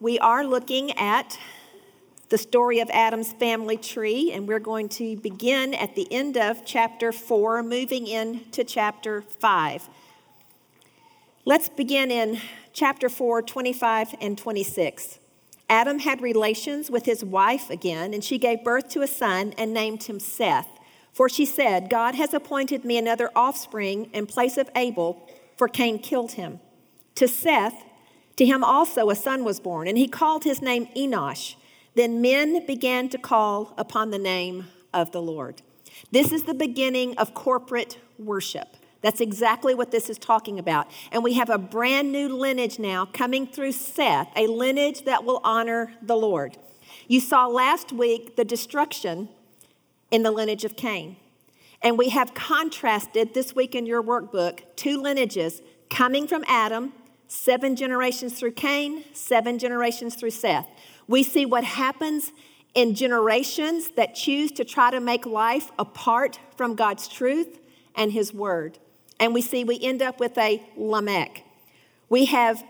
we are looking at the story of Adam's family tree, and we're going to begin at the end of chapter 4, moving into chapter 5. Let's begin in chapter 4, 25 and 26. Adam had relations with his wife again, and she gave birth to a son and named him Seth. For she said, God has appointed me another offspring in place of Abel, for Cain killed him. To Seth, to him also a son was born, and he called his name Enosh. Then men began to call upon the name of the Lord. This is the beginning of corporate worship. That's exactly what this is talking about. And we have a brand new lineage now coming through Seth, a lineage that will honor the Lord. You saw last week the destruction in the lineage of Cain. And we have contrasted this week in your workbook two lineages coming from Adam seven generations through Cain, seven generations through Seth. We see what happens in generations that choose to try to make life apart from God's truth and His Word. And we see we end up with a Lamech. We have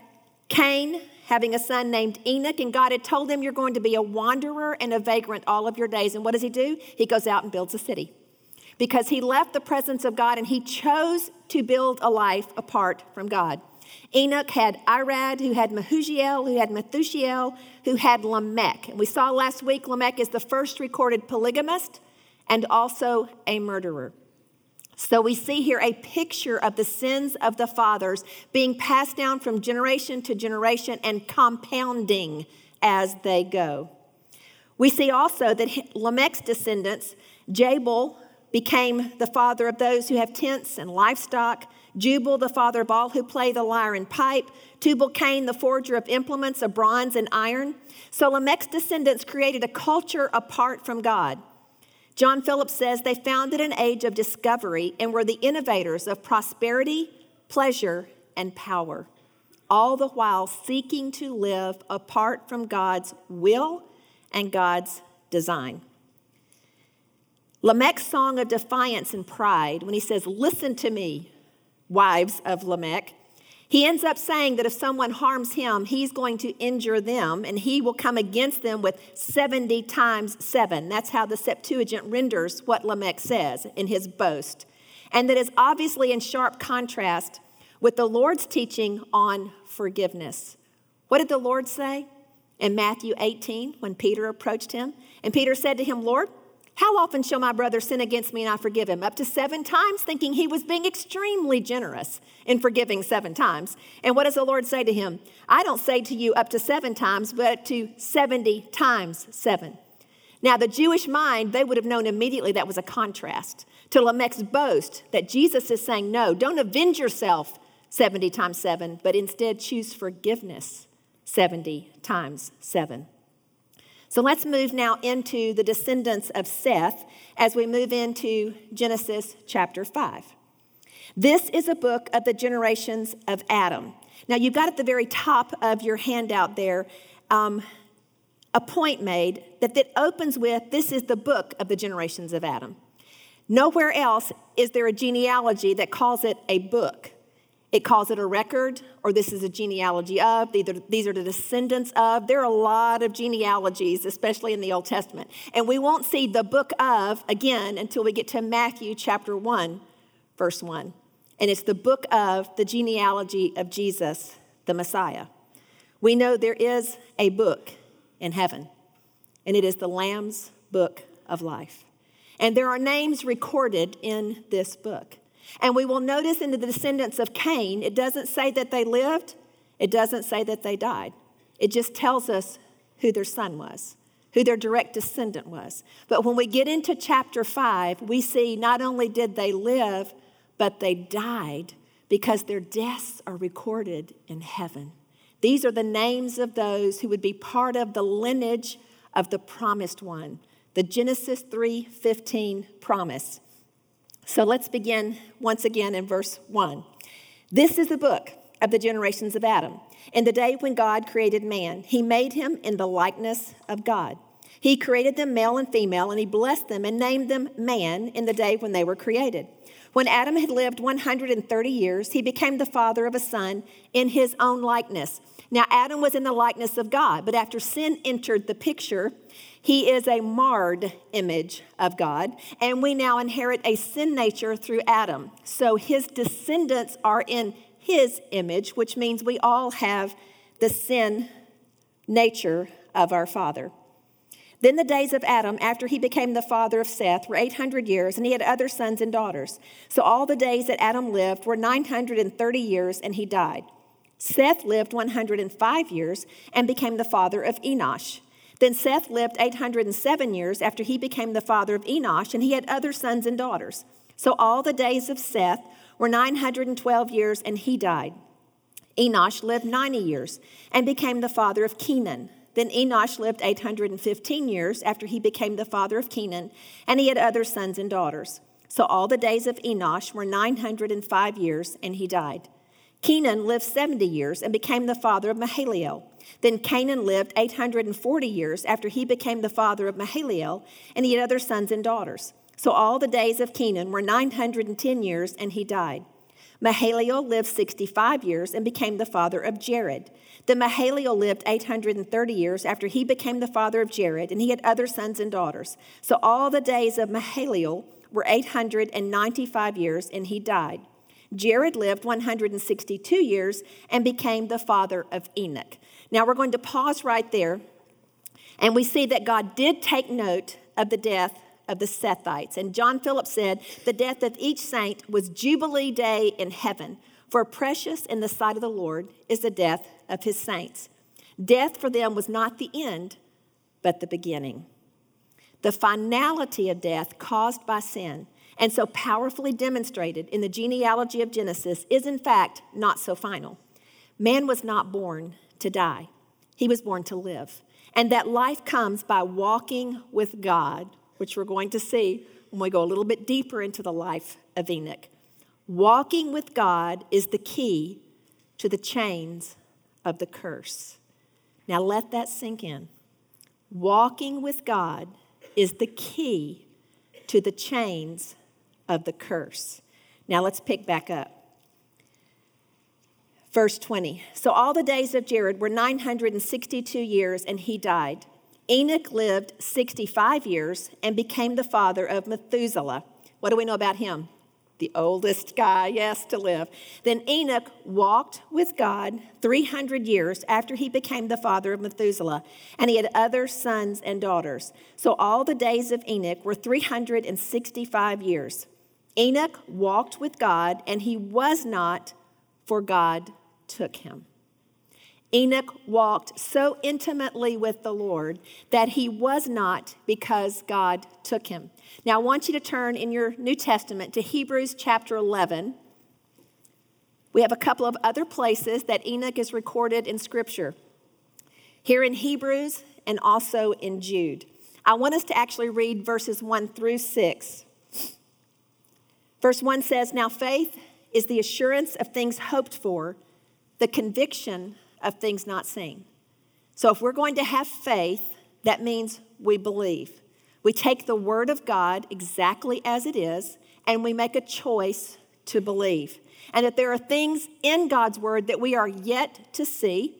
Cain having a son named Enoch, and God had told him, You're going to be a wanderer and a vagrant all of your days. And what does he do? He goes out and builds a city because he left the presence of God and he chose to build a life apart from God. Enoch had Irad, who had Mehujael, who had Methushael, who had Lamech. And we saw last week Lamech is the first recorded polygamist and also a murderer. So we see here a picture of the sins of the fathers being passed down from generation to generation and compounding as they go. We see also that Lamech's descendants, Jabal, became the father of those who have tents and livestock. Jubal, the father of all who play the lyre and pipe. Tubal Cain, the forger of implements of bronze and iron. So Lamech's descendants created a culture apart from God. John Phillips says they founded an age of discovery and were the innovators of prosperity, pleasure, and power, all the while seeking to live apart from God's will and God's design. Lamech's song of defiance and pride, when he says, Listen to me, wives of Lamech, he ends up saying that if someone harms him, he's going to injure them and he will come against them with 70 times 7. That's how the Septuagint renders what Lamech says in his boast. And that is obviously in sharp contrast with the Lord's teaching on forgiveness. What did the Lord say in Matthew 18 when Peter approached him? And Peter said to him, Lord, how often shall my brother sin against me and I forgive him? Up to seven times, thinking he was being extremely generous in forgiving seven times. And what does the Lord say to him? I don't say to you up to seven times, but to 70 times seven. Now, the Jewish mind, they would have known immediately that was a contrast to Lamech's boast that Jesus is saying, no, don't avenge yourself 70 times seven, but instead choose forgiveness 70 times seven. So let's move now into the descendants of Seth as we move into Genesis chapter 5. This is a book of the generations of Adam. Now, you've got at the very top of your handout there um, a point made that that opens with this is the book of the generations of Adam. Nowhere else is there a genealogy that calls it a book. It calls it a record, or this is a genealogy of, these are the descendants of. There are a lot of genealogies, especially in the Old Testament. And we won't see the book of again until we get to Matthew chapter 1, verse 1. And it's the book of the genealogy of Jesus, the Messiah. We know there is a book in heaven, and it is the Lamb's book of life. And there are names recorded in this book. And we will notice in the descendants of Cain, it doesn't say that they lived, it doesn't say that they died. It just tells us who their son was, who their direct descendant was. But when we get into chapter 5, we see not only did they live, but they died because their deaths are recorded in heaven. These are the names of those who would be part of the lineage of the promised one, the Genesis 3:15 promise. So let's begin once again in verse 1. This is the book of the generations of Adam. In the day when God created man, he made him in the likeness of God. He created them male and female, and he blessed them and named them man in the day when they were created. When Adam had lived 130 years, he became the father of a son in his own likeness. Now, Adam was in the likeness of God, but after sin entered the picture, he is a marred image of God, and we now inherit a sin nature through Adam. So his descendants are in his image, which means we all have the sin nature of our father. Then the days of Adam, after he became the father of Seth, were 800 years, and he had other sons and daughters. So all the days that Adam lived were 930 years, and he died. Seth lived 105 years and became the father of Enosh. Then Seth lived 807 years after he became the father of Enosh, and he had other sons and daughters. So all the days of Seth were 912 years, and he died. Enosh lived 90 years and became the father of Kenan. Then Enosh lived 815 years after he became the father of Kenan, and he had other sons and daughters. So all the days of Enosh were 905 years, and he died. Kenan lived 70 years and became the father of Mahalalel. Then Cainan lived 840 years after he became the father of Mahalalel, and he had other sons and daughters. So all the days of Kenan were 910 years, and he died. Mahalalel lived 65 years and became the father of Jared. Then Mahalalel lived 830 years after he became the father of Jared, and he had other sons and daughters. So all the days of Mahalalel were 895 years, and he died. Jared lived 162 years and became the father of Enoch. Now we're going to pause right there, and we see that God did take note of the death of the Sethites. And John Phillips said, The death of each saint was Jubilee Day in heaven, for precious in the sight of the Lord is the death of his saints. Death for them was not the end, but the beginning. The finality of death caused by sin, and so powerfully demonstrated in the genealogy of Genesis, is in fact not so final. Man was not born to die, he was born to live. And that life comes by walking with God, which we're going to see when we go a little bit deeper into the life of Enoch. Walking with God is the key to the chains of the curse. Now let that sink in. Walking with God is the key to the chains of the curse. Now let's pick back up. Verse 20. So all the days of Jared were 962 years, and he died. Enoch lived 65 years and became the father of Methuselah. What do we know about him? The oldest guy, yes, to live. Then Enoch walked with God 300 years after he became the father of Methuselah, and he had other sons and daughters. So all the days of Enoch were 365 years. Enoch walked with God, and he was not, for God took him. Enoch walked so intimately with the Lord that he was not because God took him. Now, I want you to turn in your New Testament to Hebrews chapter 11. We have a couple of other places that Enoch is recorded in Scripture. Here in Hebrews and also in Jude. I want us to actually read verses 1 through 6. Verse 1 says, Now faith is the assurance of things hoped for the conviction of things not seen. So if we're going to have faith, that means we believe. We take the Word of God exactly as it is, and we make a choice to believe. And that there are things in God's Word that we are yet to see,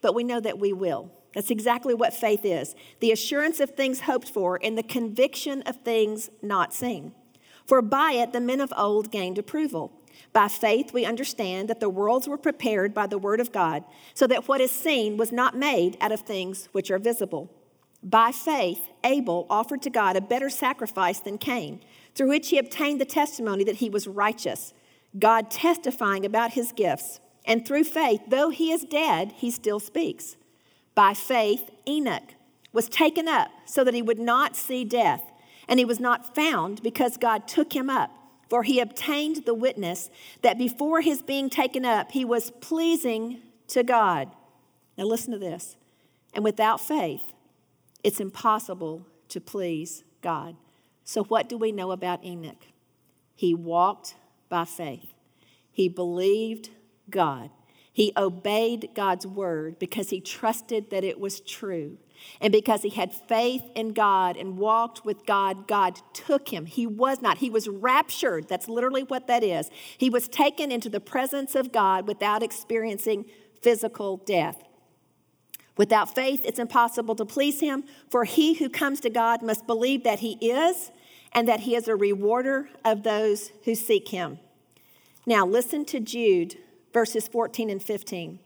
but we know that we will. That's exactly what faith is the assurance of things hoped for and the conviction of things not seen. For by it the men of old gained approval. By faith, we understand that the worlds were prepared by the word of God, so that what is seen was not made out of things which are visible. By faith, Abel offered to God a better sacrifice than Cain, through which he obtained the testimony that he was righteous, God testifying about his gifts. And through faith, though he is dead, he still speaks. By faith, Enoch was taken up so that he would not see death, and he was not found because God took him up for he obtained the witness that before his being taken up, he was pleasing to God. Now, listen to this. And without faith, it's impossible to please God. So, what do we know about Enoch? He walked by faith, he believed God. He obeyed God's word because he trusted that it was true. And because he had faith in God and walked with God, God took him. He was not, he was raptured. That's literally what that is. He was taken into the presence of God without experiencing physical death. Without faith, it's impossible to please him, for he who comes to God must believe that he is and that he is a rewarder of those who seek him. Now, listen to Jude, verses 14 and 15.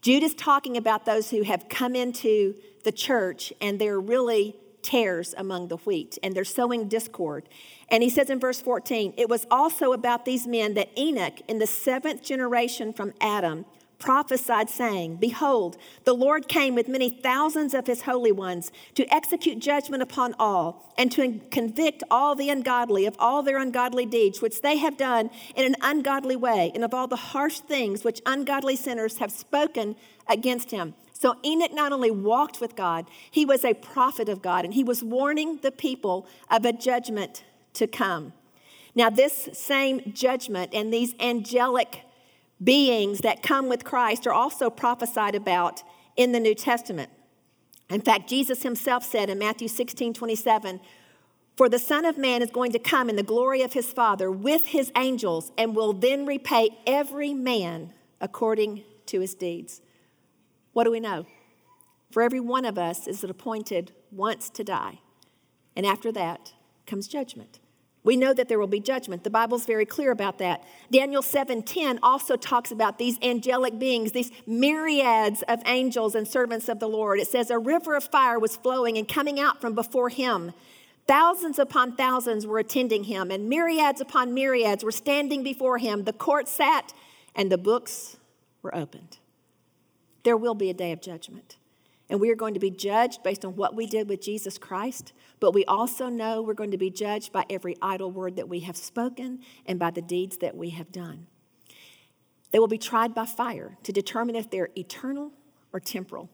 Jude is talking about those who have come into the church and they're really tares among the wheat and they're sowing discord. And he says in verse 14, it was also about these men that Enoch, in the seventh generation from Adam, prophesied, saying, Behold, the Lord came with many thousands of his holy ones to execute judgment upon all, and to convict all the ungodly of all their ungodly deeds, which they have done in an ungodly way, and of all the harsh things which ungodly sinners have spoken against him. So Enoch not only walked with God, he was a prophet of God, and he was warning the people of a judgment to come. Now, this same judgment and these angelic beings that come with Christ are also prophesied about in the New Testament. In fact, Jesus himself said in Matthew 16 27, For the Son of Man is going to come in the glory of his Father with his angels and will then repay every man according to his deeds. What do we know? For every one of us is appointed once to die, and after that comes judgment. We know that there will be judgment. The Bible's very clear about that. Daniel 7:10 also talks about these angelic beings, these myriads of angels and servants of the Lord. It says a river of fire was flowing and coming out from before him. Thousands upon thousands were attending him, and myriads upon myriads were standing before him. The court sat, and the books were opened. There will be a day of judgment. And we are going to be judged based on what we did with Jesus Christ, but we also know we're going to be judged by every idle word that we have spoken and by the deeds that we have done. They will be tried by fire to determine if they're eternal or temporal.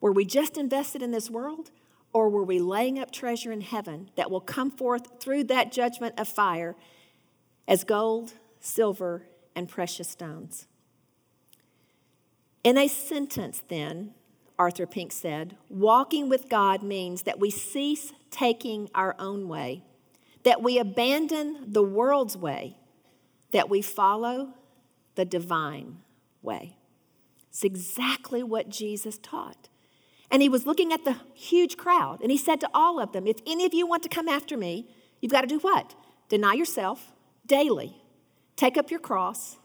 Were we just invested in this world, or were we laying up treasure in heaven that will come forth through that judgment of fire as gold, silver, and precious stones? In a sentence, then, Arthur Pink said, walking with God means that we cease taking our own way, that we abandon the world's way, that we follow the divine way. It's exactly what Jesus taught. And he was looking at the huge crowd, and he said to all of them, If any of you want to come after me, you've got to do what? Deny yourself daily, take up your cross,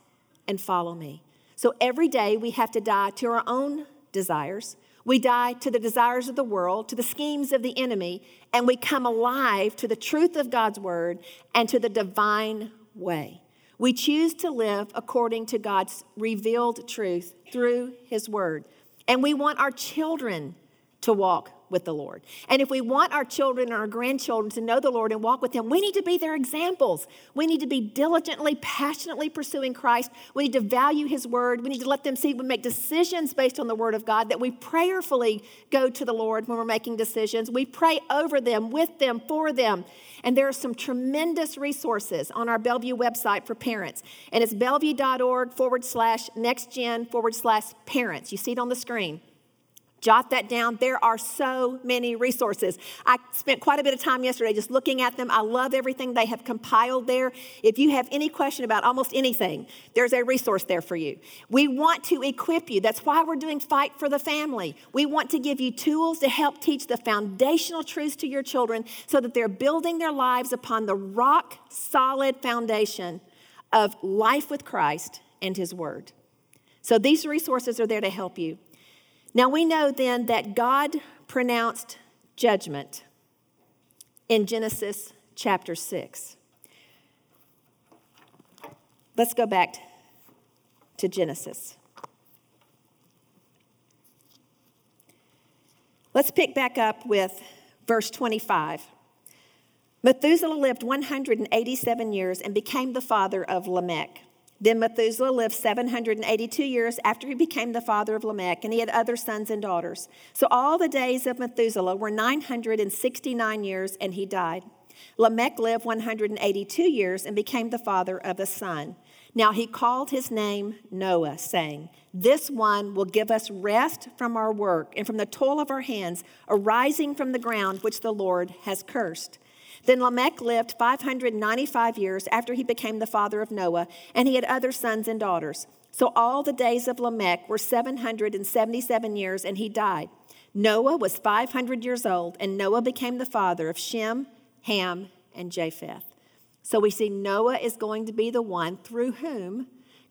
and follow me. So every day we have to die to our own desires. We die to the desires of the world, to the schemes of the enemy, and we come alive to the truth of God's word and to the divine way. We choose to live according to God's revealed truth through his word. And we want our children to walk with the Lord. And if we want our children and our grandchildren to know the Lord and walk with Him, we need to be their examples. We need to be diligently, passionately pursuing Christ. We need to value His Word. We need to let them see we make decisions based on the Word of God, that we prayerfully go to the Lord when we're making decisions. We pray over them, with them, for them. And there are some tremendous resources on our Bellevue website for parents. And it's bellevue.org forward slash next gen forward slash parents. You see it on the screen. Jot that down. There are so many resources. I spent quite a bit of time yesterday just looking at them. I love everything they have compiled there. If you have any question about almost anything, there's a resource there for you. We want to equip you. That's why we're doing Fight for the Family. We want to give you tools to help teach the foundational truths to your children so that they're building their lives upon the rock solid foundation of life with Christ and His Word. So these resources are there to help you. Now we know then that God pronounced judgment in Genesis chapter 6. Let's go back to Genesis. Let's pick back up with verse 25. Methuselah lived 187 years and became the father of Lamech. Then Methuselah lived 782 years after he became the father of Lamech, and he had other sons and daughters. So all the days of Methuselah were 969 years, and he died. Lamech lived 182 years and became the father of a son. Now he called his name Noah, saying, This one will give us rest from our work and from the toil of our hands, arising from the ground which the Lord has cursed. Then Lamech lived 595 years after he became the father of Noah, and he had other sons and daughters. So all the days of Lamech were 777 years, and he died. Noah was 500 years old, and Noah became the father of Shem, Ham, and Japheth. So we see Noah is going to be the one through whom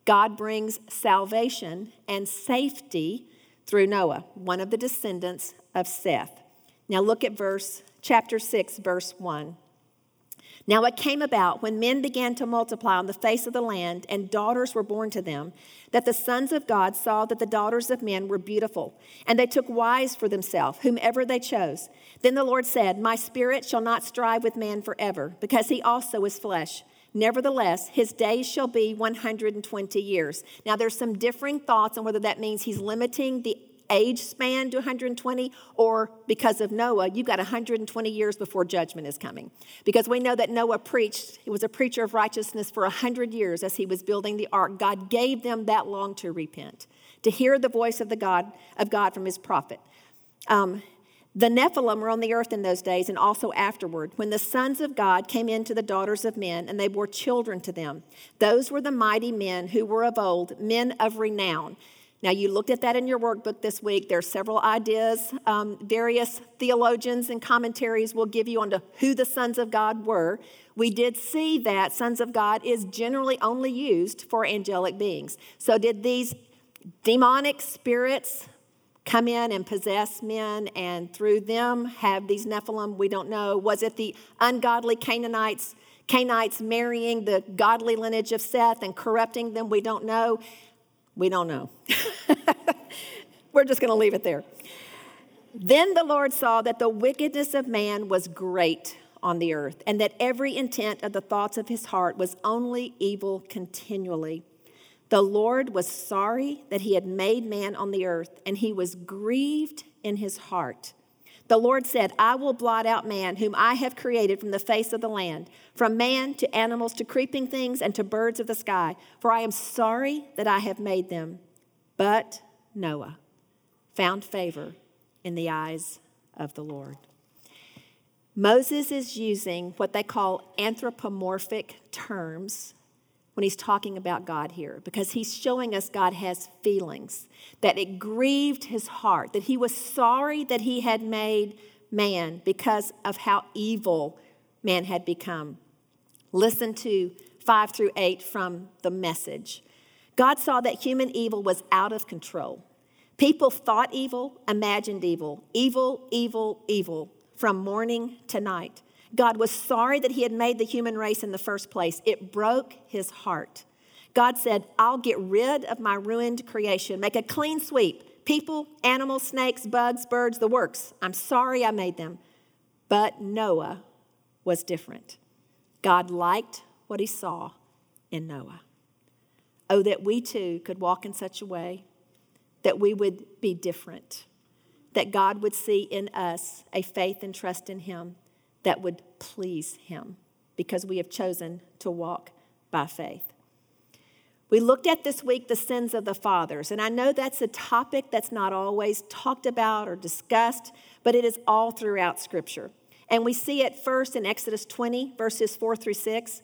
God brings salvation and safety through Noah, one of the descendants of Seth. Now look at verse chapter 6 verse 1. Now it came about when men began to multiply on the face of the land and daughters were born to them, that the sons of God saw that the daughters of men were beautiful, and they took wives for themselves, whomever they chose. Then the Lord said, My spirit shall not strive with man forever, because he also is flesh. Nevertheless, his days shall be 120 years. Now, there's some differing thoughts on whether that means he's limiting the age span to 120, or because of Noah, you've got 120 years before judgment is coming. Because we know that Noah preached, he was a preacher of righteousness for 100 years as he was building the ark. God gave them that long to repent, to hear the voice of the God of God from his prophet. Um, the Nephilim were on the earth in those days and also afterward, when the sons of God came in to the daughters of men and they bore children to them. Those were the mighty men who were of old, men of renown. Now, you looked at that in your workbook this week. There are several ideas. Um, various theologians and commentaries will give you on who the sons of God were. We did see that sons of God is generally only used for angelic beings. So, did these demonic spirits come in and possess men and through them have these Nephilim? We don't know. Was it the ungodly Canaanites? Canaanites marrying the godly lineage of Seth and corrupting them? We don't know. We don't know. We're just going to leave it there. Then the Lord saw that the wickedness of man was great on the earth, and that every intent of the thoughts of his heart was only evil continually. The Lord was sorry that he had made man on the earth, and he was grieved in his heart. The Lord said, I will blot out man, whom I have created from the face of the land, from man to animals to creeping things and to birds of the sky, for I am sorry that I have made them. But Noah found favor in the eyes of the Lord. Moses is using what they call anthropomorphic terms when he's talking about God here because he's showing us God has feelings, that it grieved his heart, that he was sorry that he had made man because of how evil man had become. Listen to 5 through 8 from the message. God saw that human evil was out of control. People thought evil, imagined evil, evil, evil, evil, from morning to night. God was sorry that He had made the human race in the first place. It broke His heart. God said, I'll get rid of my ruined creation, make a clean sweep. People, animals, snakes, bugs, birds, the works. I'm sorry I made them. But Noah was different. God liked what he saw in Noah. Oh, that we too could walk in such a way that we would be different, that God would see in us a faith and trust in him that would please Him because we have chosen to walk by faith. We looked at this week the sins of the fathers, and I know that's a topic that's not always talked about or discussed, but it is all throughout Scripture. And we see it first in Exodus 20, verses 4 through 6,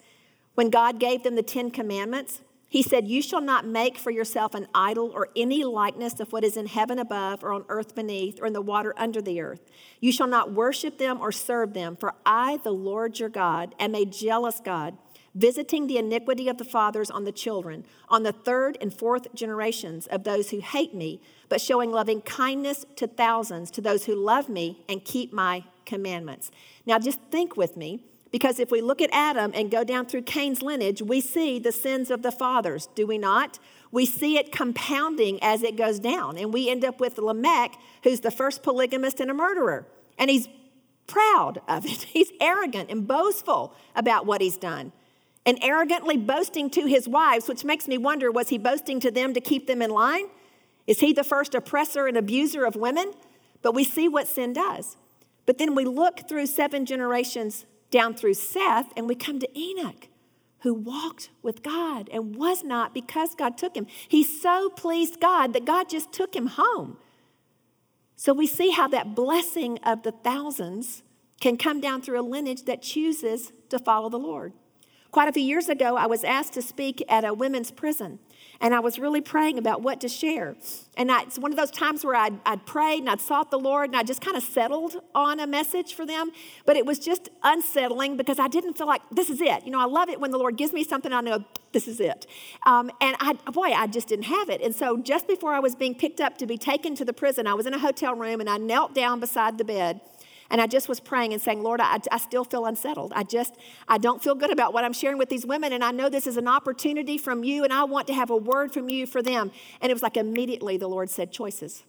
when God gave them the Ten Commandments. He said, You shall not make for yourself an idol or any likeness of what is in heaven above, or on earth beneath, or in the water under the earth. You shall not worship them or serve them, for I, the Lord your God, am a jealous God, visiting the iniquity of the fathers on the children, on the third and fourth generations of those who hate me, but showing loving kindness to thousands, to those who love me and keep my commandments. Now, just think with me because if we look at Adam and go down through Cain's lineage, we see the sins of the fathers, do we not? We see it compounding as it goes down. And we end up with Lamech, who's the first polygamist and a murderer. And he's proud of it. He's arrogant and boastful about what he's done. And arrogantly boasting to his wives, which makes me wonder was he boasting to them to keep them in line? Is he the first oppressor and abuser of women? But we see what sin does. But then we look through seven generations down through Seth, and we come to Enoch, who walked with God and was not because God took him. He so pleased God that God just took him home. So we see how that blessing of the thousands can come down through a lineage that chooses to follow the Lord. Quite a few years ago, I was asked to speak at a women's prison. And I was really praying about what to share. And I, it's one of those times where I'd, I'd prayed and I'd sought the Lord and I just kind of settled on a message for them. But it was just unsettling because I didn't feel like this is it. You know, I love it when the Lord gives me something, I know this is it. Um, and I, boy, I just didn't have it. And so just before I was being picked up to be taken to the prison, I was in a hotel room and I knelt down beside the bed and I just was praying and saying, Lord, I, I still feel unsettled. I just, I don't feel good about what I'm sharing with these women. And I know this is an opportunity from you, and I want to have a word from you for them. And it was like immediately the Lord said, choices.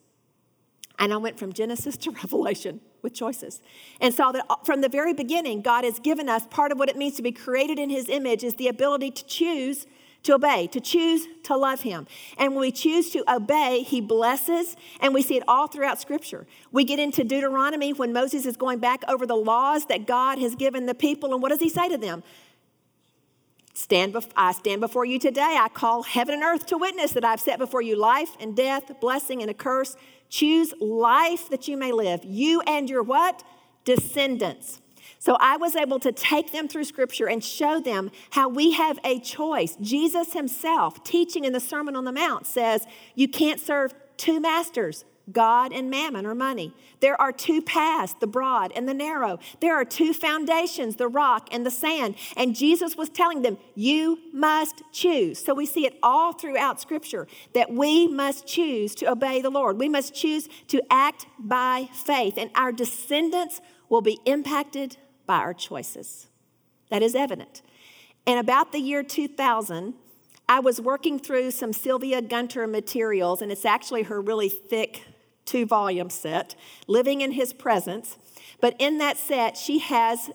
And I went from Genesis to Revelation with choices. And saw that uh, from the very beginning, God has given us part of what it means to be created in His image is the ability to choose to obey, to choose to love him. And when we choose to obey, he blesses, and we see it all throughout scripture. We get into Deuteronomy when Moses is going back over the laws that God has given the people, and what does he say to them? Stand bef- I stand before you today. I call heaven and earth to witness that I've set before you life and death, blessing and a curse. Choose life that you may live, you and your what? Descendants. So I was able to take them through scripture and show them how we have a choice. Jesus himself, teaching in the Sermon on the Mount, says you can't serve two masters. God and mammon or money. There are two paths, the broad and the narrow. There are two foundations, the rock and the sand. And Jesus was telling them, You must choose. So we see it all throughout Scripture that we must choose to obey the Lord. We must choose to act by faith, and our descendants will be impacted by our choices. That is evident. And about the year 2000, I was working through some Sylvia Gunter materials, and it's actually her really thick two volume set, Living in His Presence. But in that set, she has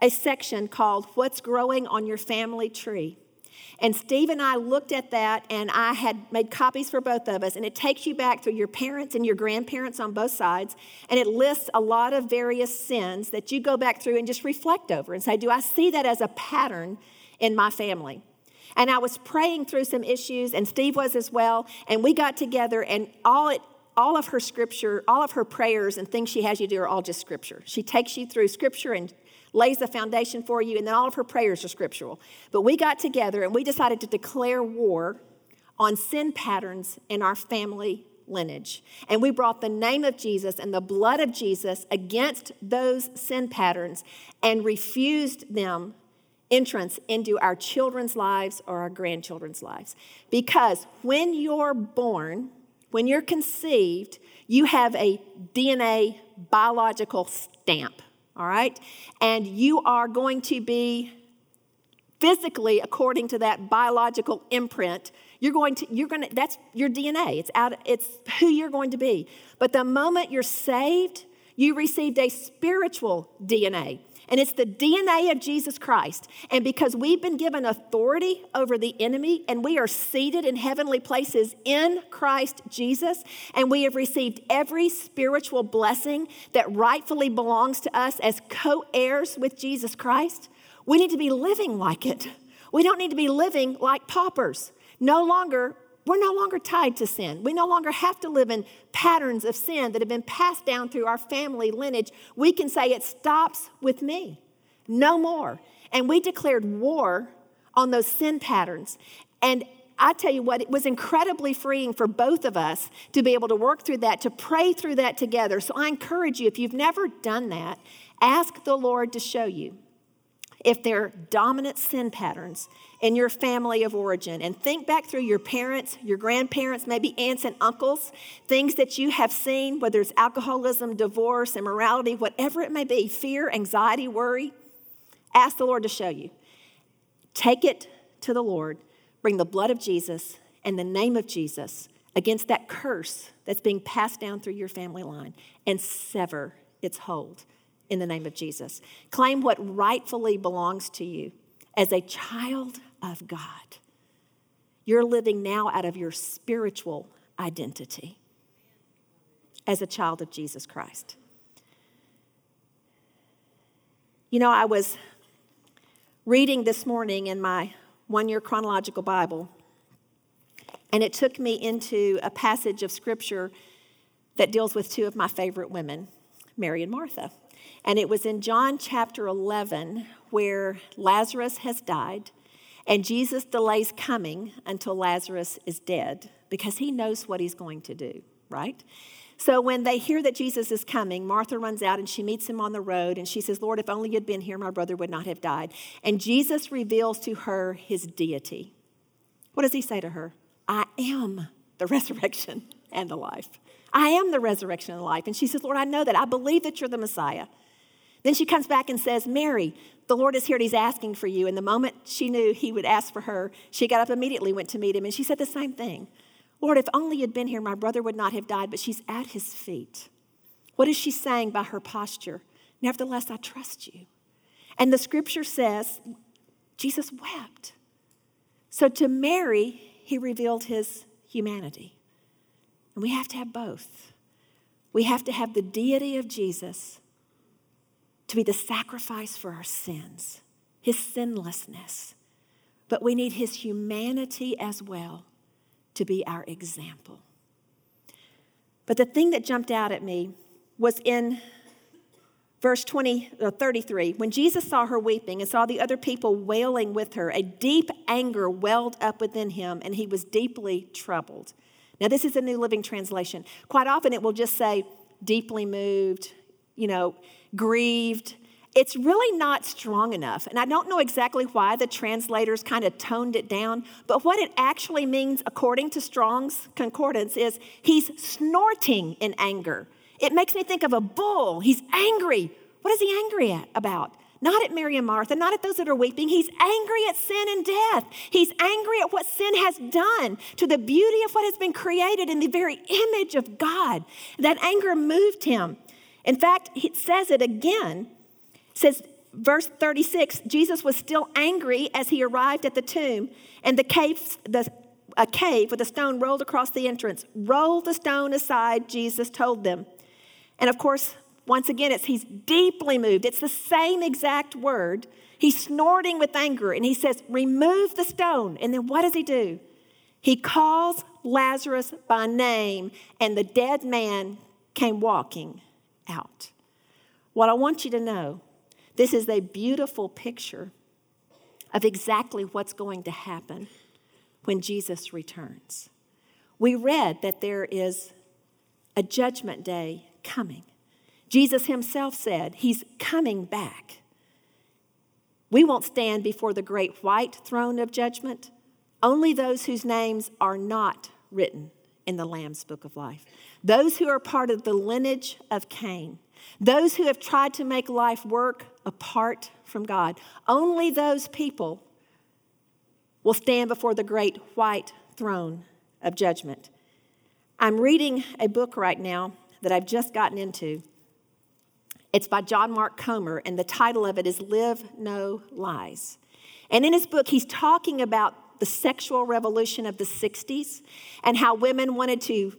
a section called What's Growing on Your Family Tree. And Steve and I looked at that, and I had made copies for both of us. And it takes you back through your parents and your grandparents on both sides. And it lists a lot of various sins that you go back through and just reflect over and say, Do I see that as a pattern in my family? And I was praying through some issues, and Steve was as well. And we got together, and all it all of her scripture, all of her prayers and things she has you do are all just scripture. She takes you through scripture and lays the foundation for you, and then all of her prayers are scriptural. But we got together and we decided to declare war on sin patterns in our family lineage. And we brought the name of Jesus and the blood of Jesus against those sin patterns and refused them entrance into our children's lives or our grandchildren's lives. Because when you're born, when you're conceived, you have a DNA biological stamp all right? And you are going to be physically according to that biological imprint you're going to you're going to that's your dna it's out it's who you're going to be. But the moment you're saved you received a spiritual dna and it's the DNA of Jesus Christ. And because we've been given authority over the enemy and we are seated in heavenly places in Christ Jesus, and we have received every spiritual blessing that rightfully belongs to us as co heirs with Jesus Christ, we need to be living like it. We don't need to be living like paupers. No longer we're no longer tied to sin. We no longer have to live in patterns of sin that have been passed down through our family lineage. We can say it stops with me. No more. And we declared war on those sin patterns. And I tell you what, it was incredibly freeing for both of us to be able to work through that, to pray through that together. So I encourage you, if you've never done that, ask the Lord to show you if there are dominant sin patterns in your family of origin. And think back through your parents, your grandparents, maybe aunts and uncles, things that you have seen, whether it's alcoholism, divorce, immorality, whatever it may be, fear, anxiety, worry. Ask the Lord to show you. Take it to the Lord. Bring the blood of Jesus and the name of Jesus against that curse that's being passed down through your family line and sever its hold in the name of Jesus. Claim what rightfully belongs to you as a child of God. You're living now out of your spiritual identity as a child of Jesus Christ. You know, I was reading this morning in my one year chronological Bible, and it took me into a passage of scripture that deals with two of my favorite women, Mary and Martha. And it was in John chapter 11 where Lazarus has died, and Jesus delays coming until Lazarus is dead because he knows what he's going to do, right? So when they hear that Jesus is coming, Martha runs out and she meets him on the road and she says, Lord, if only you'd been here, my brother would not have died. And Jesus reveals to her his deity. What does he say to her? I am the resurrection and the life. I am the resurrection and the life. And she says, Lord, I know that. I believe that you're the Messiah. Then she comes back and says, Mary, the Lord is here and he's asking for you. And the moment she knew he would ask for her, she got up immediately, went to meet him, and she said the same thing. Lord, if only you'd been here, my brother would not have died, but she's at his feet. What is she saying by her posture? Nevertheless, I trust you. And the scripture says, Jesus wept. So to Mary, he revealed his humanity. And we have to have both. We have to have the deity of Jesus to be the sacrifice for our sins, his sinlessness. But we need his humanity as well to be our example. But the thing that jumped out at me was in verse 20 uh, 33 when jesus saw her weeping and saw the other people wailing with her a deep anger welled up within him and he was deeply troubled now this is a new living translation quite often it will just say deeply moved you know grieved it's really not strong enough. And I don't know exactly why the translators kind of toned it down, but what it actually means, according to Strong's Concordance, is he's snorting in anger. It makes me think of a bull. He's angry. What is he angry at, about? Not at Mary and Martha, not at those that are weeping. He's angry at sin and death. He's angry at what sin has done to the beauty of what has been created in the very image of God. That anger moved him. In fact, it says it again It says, verse 36 Jesus was still angry as he arrived at the tomb, and the cave, the, a cave with a stone rolled across the entrance. Roll the stone aside, Jesus told them. And of course, once again, it's he's deeply moved. It's the same exact word. He's snorting with anger, and he says, Remove the stone. And then what does he do? He calls Lazarus by name, and the dead man came walking out. What I want you to know this is a beautiful picture of exactly what's going to happen when Jesus returns. We read that there is a judgment day coming. Jesus himself said he's coming back. We won't stand before the great white throne of judgment, only those whose names are not written in the Lamb's book of life. Those who are part of the lineage of Cain, those who have tried to make life work apart from God. Only those people will stand before the great white throne of judgment. I'm reading a book right now that I've just gotten into. It's by John Mark Comer, and the title of it is Live No Lies. And in his book, he's talking about the sexual revolution of the 60s and how women wanted to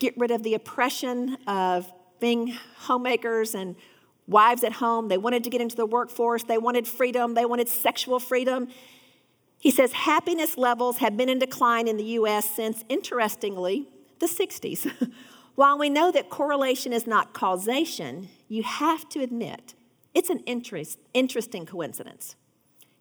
get rid of the oppression of being homemakers and wives at home. They wanted to get into the workforce. They wanted freedom. They wanted sexual freedom. He says happiness levels have been in decline in the US since, interestingly, the 60s. While we know that correlation is not causation, you have to admit it's an interest, interesting coincidence.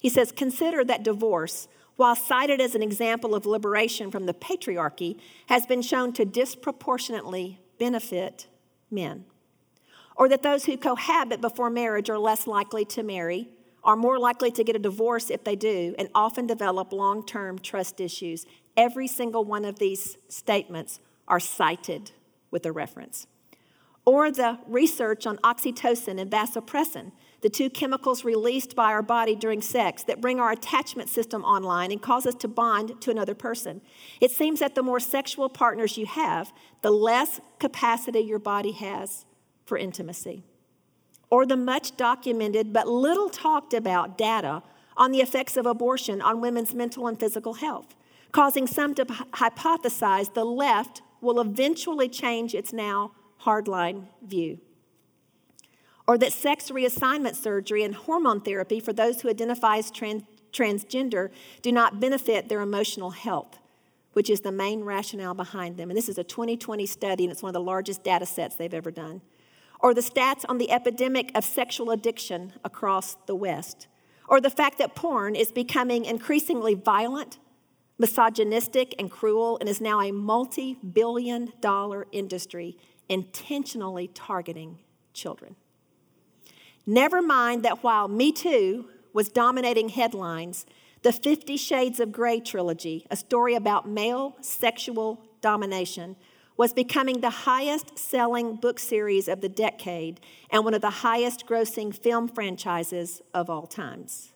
He says, consider that divorce, while cited as an example of liberation from the patriarchy, has been shown to disproportionately benefit men. Or that those who cohabit before marriage are less likely to marry, are more likely to get a divorce if they do, and often develop long term trust issues. Every single one of these statements are cited with a reference. Or the research on oxytocin and vasopressin, the two chemicals released by our body during sex that bring our attachment system online and cause us to bond to another person. It seems that the more sexual partners you have, the less capacity your body has for intimacy. Or the much documented but little talked about data on the effects of abortion on women's mental and physical health, causing some to hypothesize the left will eventually change its now hardline view. Or that sex reassignment surgery and hormone therapy for those who identify as trans- transgender do not benefit their emotional health, which is the main rationale behind them. And this is a 2020 study, and it's one of the largest data sets they've ever done. Or the stats on the epidemic of sexual addiction across the West. Or the fact that porn is becoming increasingly violent, misogynistic, and cruel, and is now a multi billion dollar industry intentionally targeting children. Never mind that while Me Too was dominating headlines, the Fifty Shades of Grey trilogy, a story about male sexual domination, was becoming the highest selling book series of the decade and one of the highest grossing film franchises of all times.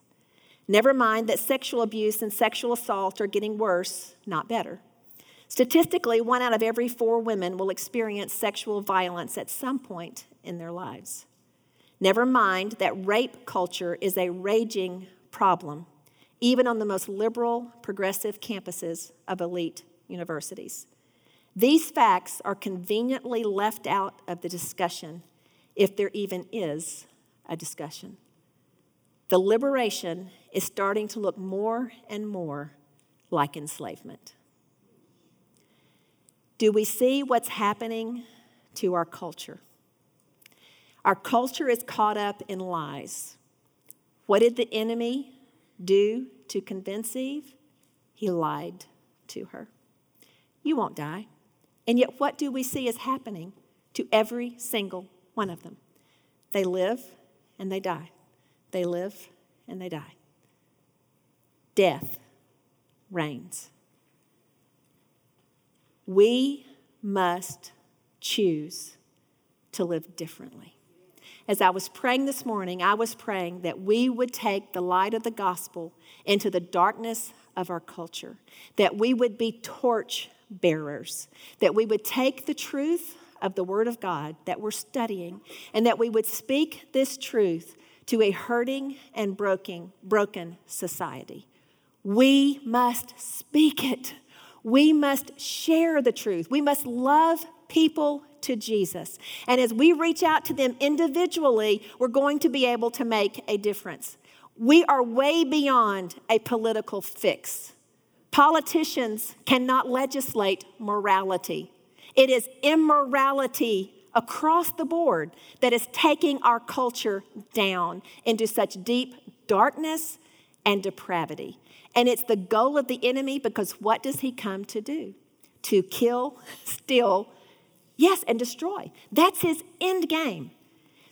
Never mind that sexual abuse and sexual assault are getting worse, not better. Statistically, one out of every four women will experience sexual violence at some point in their lives. Never mind that rape culture is a raging problem, even on the most liberal, progressive campuses of elite universities. These facts are conveniently left out of the discussion, if there even is a discussion. The liberation is starting to look more and more like enslavement. Do we see what's happening to our culture? Our culture is caught up in lies. What did the enemy do to convince Eve? He lied to her. You won't die. And yet, what do we see is happening to every single one of them? They live and they die. They live and they die. Death reigns. We must choose to live differently as I was praying this morning, I was praying that we would take the light of the gospel into the darkness of our culture, that we would be torch bearers, that we would take the truth of the Word of God that we're studying, and that we would speak this truth to a hurting and broken, broken society. We must speak it. We must share the truth. We must love people to Jesus. And as we reach out to them individually, we're going to be able to make a difference. We are way beyond a political fix. Politicians cannot legislate morality. It is immorality across the board that is taking our culture down into such deep darkness and depravity. And it's the goal of the enemy because what does he come to do? To kill, steal, Yes, and destroy. That's his end game.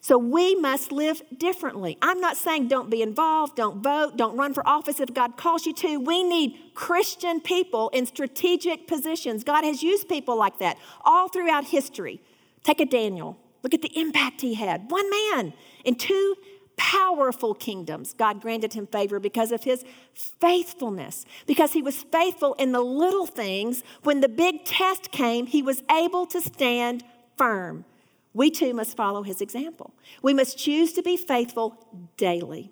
So we must live differently. I'm not saying don't be involved, don't vote, don't run for office if God calls you to. We need Christian people in strategic positions. God has used people like that all throughout history. Take a Daniel. Look at the impact he had. One man in two powerful kingdoms. God granted him favor because of his faithfulness, because he was faithful in the little things. When the big test came, he was able to stand firm. We too must follow his example. We must choose to be faithful daily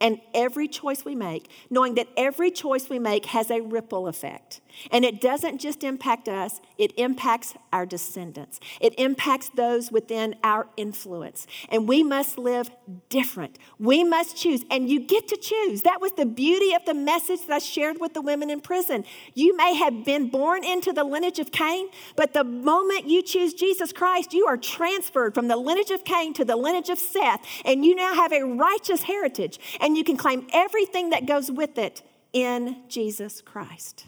and every choice we make, knowing that every choice we make has a ripple effect. And it doesn't just impact us, it impacts our descendants. It impacts those within our influence. And we must live different. We must choose, and you get to choose. That was the beauty of the message that I shared with the women in prison. You may have been born into the lineage of Cain, but the moment you choose Jesus Christ, you are transferred from the lineage of Cain to the lineage of Seth, and you now have a righteous heritage, and you can claim everything that goes with it in Jesus Christ.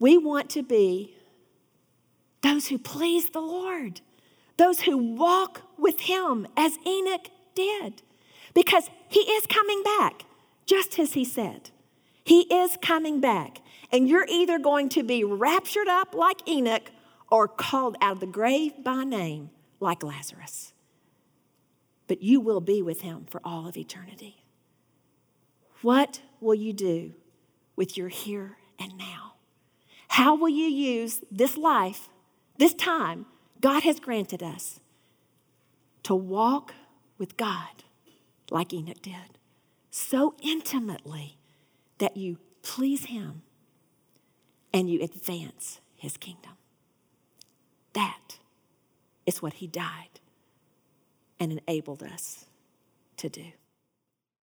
We want to be those who please the Lord, those who walk with Him as Enoch did, because He is coming back, just as He said. He is coming back, and you're either going to be raptured up like Enoch or called out of the grave by name like Lazarus. But you will be with Him for all of eternity. What will you do with your here and now? How will you use this life, this time God has granted us to walk with God like Enoch did, so intimately that you please Him and you advance His kingdom? That is what He died and enabled us to do.